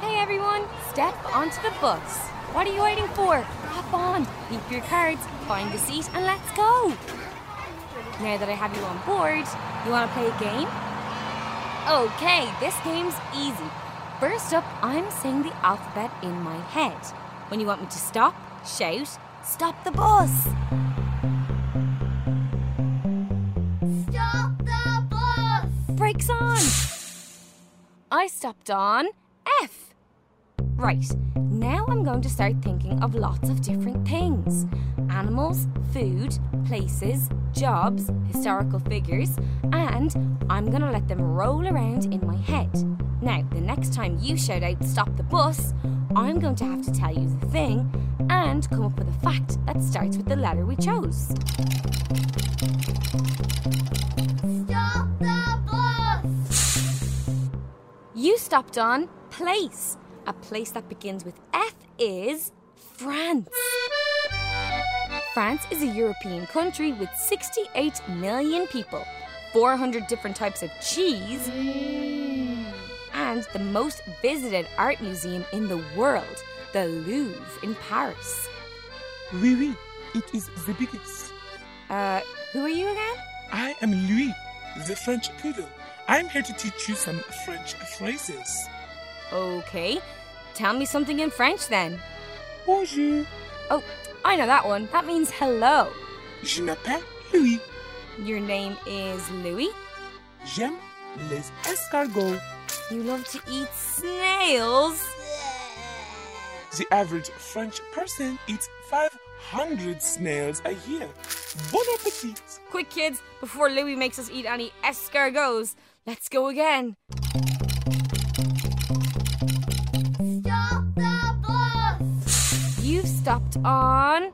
Hey everyone, step onto the bus. What are you waiting for? Hop on, beep your cards, find a seat, and let's go. Now that I have you on board, you want to play a game? Okay, this game's easy. First up, I'm saying the alphabet in my head. When you want me to stop, shout, Stop the bus! Stop the bus! Brakes on! I stopped on F. Right, now I'm going to start thinking of lots of different things animals, food, places, jobs, historical figures, and I'm going to let them roll around in my head. Now, the next time you shout out stop the bus, I'm going to have to tell you the thing and come up with a fact that starts with the letter we chose. Stop the bus! You stopped on place. A place that begins with F is France. France is a European country with 68 million people, 400 different types of cheese, and the most visited art museum in the world, the Louvre in Paris. Oui, oui, it is the biggest. Uh, who are you again? I am Louis, the French poodle. I'm here to teach you some French phrases. Okay, tell me something in French then. Bonjour, Oh, I know that one. That means hello. je m'appelle Louis. Your name is Louis. J'aime les escargots. You love to eat snails. The average French person eats 500 snails a year. Bon appetit! Quick, kids, before Louis makes us eat any escargots, let's go again. Stopped on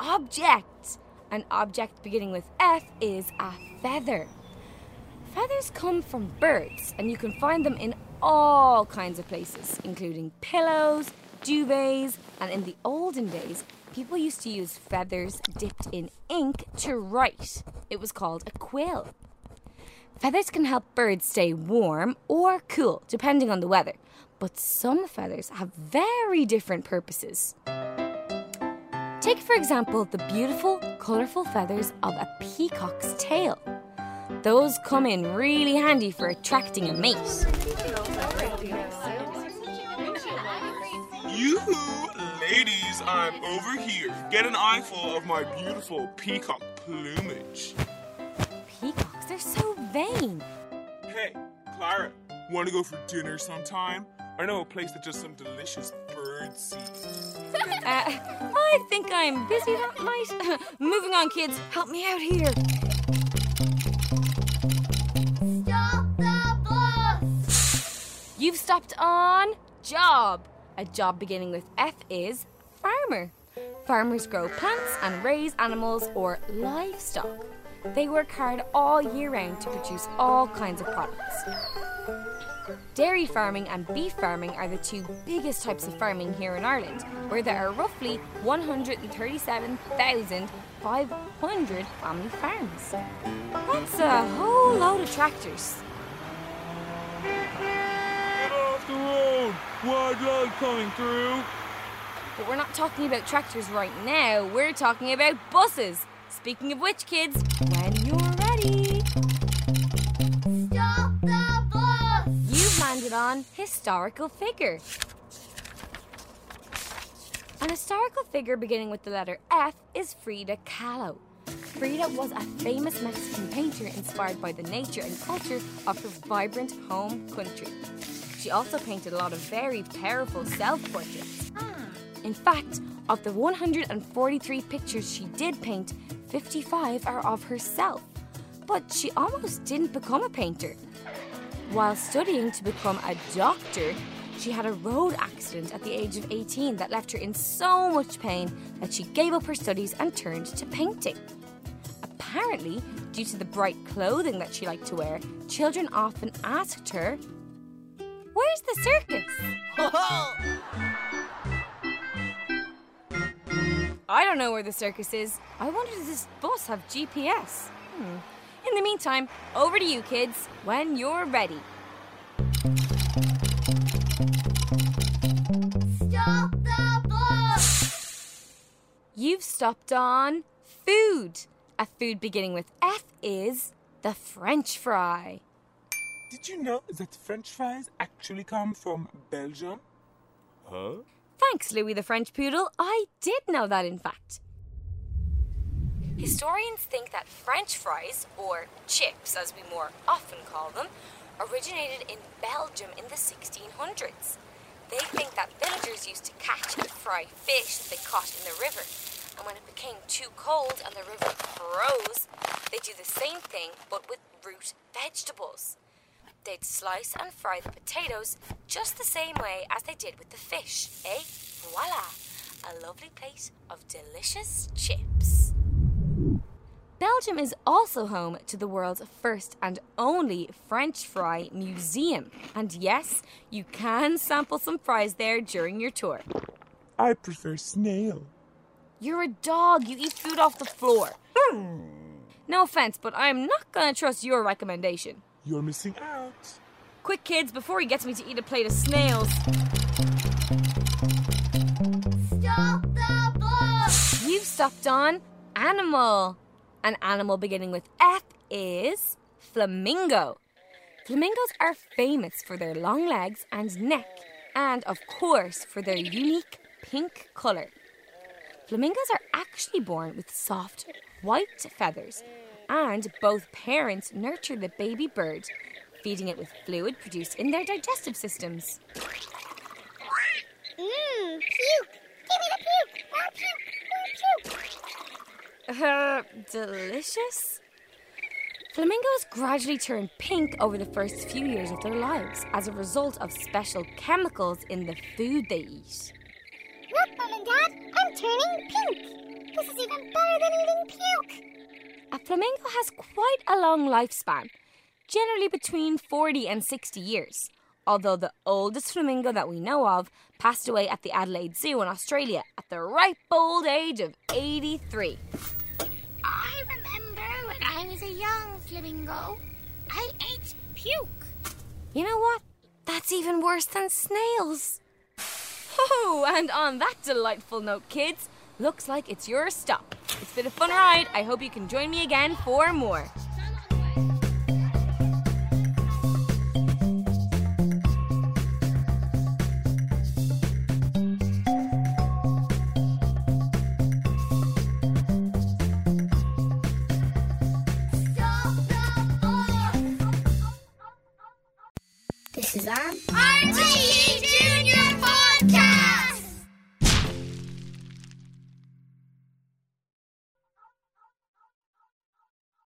object. An object beginning with F is a feather. Feathers come from birds, and you can find them in all kinds of places, including pillows, duvets, and in the olden days, people used to use feathers dipped in ink to write. It was called a quill. Feathers can help birds stay warm or cool, depending on the weather, but some feathers have very different purposes. Take, for example, the beautiful, colourful feathers of a peacock's tail. Those come in really handy for attracting a mate. Yoo-hoo, ladies, I'm over here. Get an eyeful of my beautiful peacock plumage. Peacocks, they're so vain. Hey, Clara, want to go for dinner sometime? I know a place that does some delicious bird seed. Uh, I think I'm busy that night. Moving on, kids, help me out here. Stop the bus! You've stopped on job. A job beginning with F is farmer. Farmers grow plants and raise animals or livestock. They work hard all year round to produce all kinds of products. Dairy farming and beef farming are the two biggest types of farming here in Ireland, where there are roughly 137,500 family farms. That's a whole load of tractors. Get off the road! Wide load coming through. But we're not talking about tractors right now, we're talking about buses. Speaking of which, kids, when you're ready, historical figure. An historical figure beginning with the letter F is Frida Kahlo. Frida was a famous Mexican painter inspired by the nature and culture of her vibrant home country. She also painted a lot of very powerful self portraits. In fact, of the 143 pictures she did paint, 55 are of herself. But she almost didn't become a painter. While studying to become a doctor, she had a road accident at the age of 18 that left her in so much pain that she gave up her studies and turned to painting. apparently, due to the bright clothing that she liked to wear, children often asked her, Where's the circus? I don't know where the circus is. I wonder does this bus have GPS? Hmm. In the meantime, over to you kids when you're ready. Stop the bus! You've stopped on food. A food beginning with F is the French fry. Did you know that French fries actually come from Belgium? Huh? Thanks, Louis the French Poodle. I did know that, in fact. Historians think that French fries, or chips as we more often call them, originated in Belgium in the 1600s. They think that villagers used to catch and fry fish that they caught in the river, and when it became too cold and the river froze, they do the same thing but with root vegetables. They'd slice and fry the potatoes just the same way as they did with the fish. Eh? Voila! A lovely plate of delicious chips. Belgium is also home to the world's first and only French fry museum. And yes, you can sample some fries there during your tour. I prefer snail. You're a dog, you eat food off the floor. Hmm. No offense, but I'm not gonna trust your recommendation. You're missing out. Quick, kids, before he gets me to eat a plate of snails. Stop the bus! You've stopped on animal. An animal beginning with F is flamingo. Flamingos are famous for their long legs and neck, and of course for their unique pink colour. Flamingos are actually born with soft white feathers, and both parents nurture the baby bird, feeding it with fluid produced in their digestive systems. Mmm, puke! Give me the puke! Uh, delicious? Flamingos gradually turn pink over the first few years of their lives as a result of special chemicals in the food they eat. Look, Mom and Dad, I'm turning pink! This is even better than eating puke! A flamingo has quite a long lifespan, generally between 40 and 60 years, although the oldest flamingo that we know of passed away at the Adelaide Zoo in Australia at the ripe old age of 83. I when I was a young flamingo, I ate puke. You know what? That's even worse than snails. Oh, and on that delightful note, kids, looks like it's your stop. It's been a fun ride. I hope you can join me again for more. This is